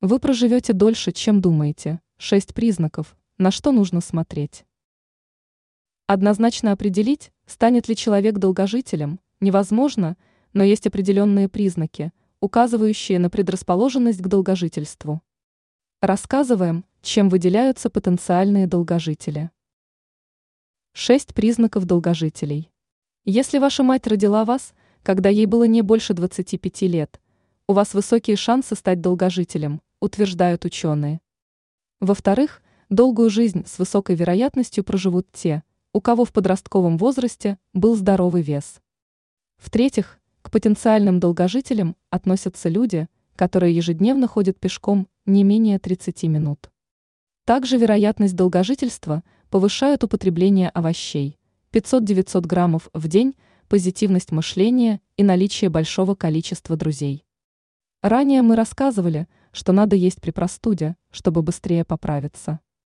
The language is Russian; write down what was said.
Вы проживете дольше, чем думаете. Шесть признаков, на что нужно смотреть. Однозначно определить, станет ли человек долгожителем, невозможно, но есть определенные признаки, указывающие на предрасположенность к долгожительству. Рассказываем, чем выделяются потенциальные долгожители. Шесть признаков долгожителей. Если ваша мать родила вас, когда ей было не больше 25 лет, у вас высокие шансы стать долгожителем, утверждают ученые. Во-вторых, долгую жизнь с высокой вероятностью проживут те, у кого в подростковом возрасте был здоровый вес. В-третьих, к потенциальным долгожителям относятся люди, которые ежедневно ходят пешком не менее 30 минут. Также вероятность долгожительства повышает употребление овощей 500-900 граммов в день, позитивность мышления и наличие большого количества друзей. Ранее мы рассказывали, что надо есть при простуде, чтобы быстрее поправиться.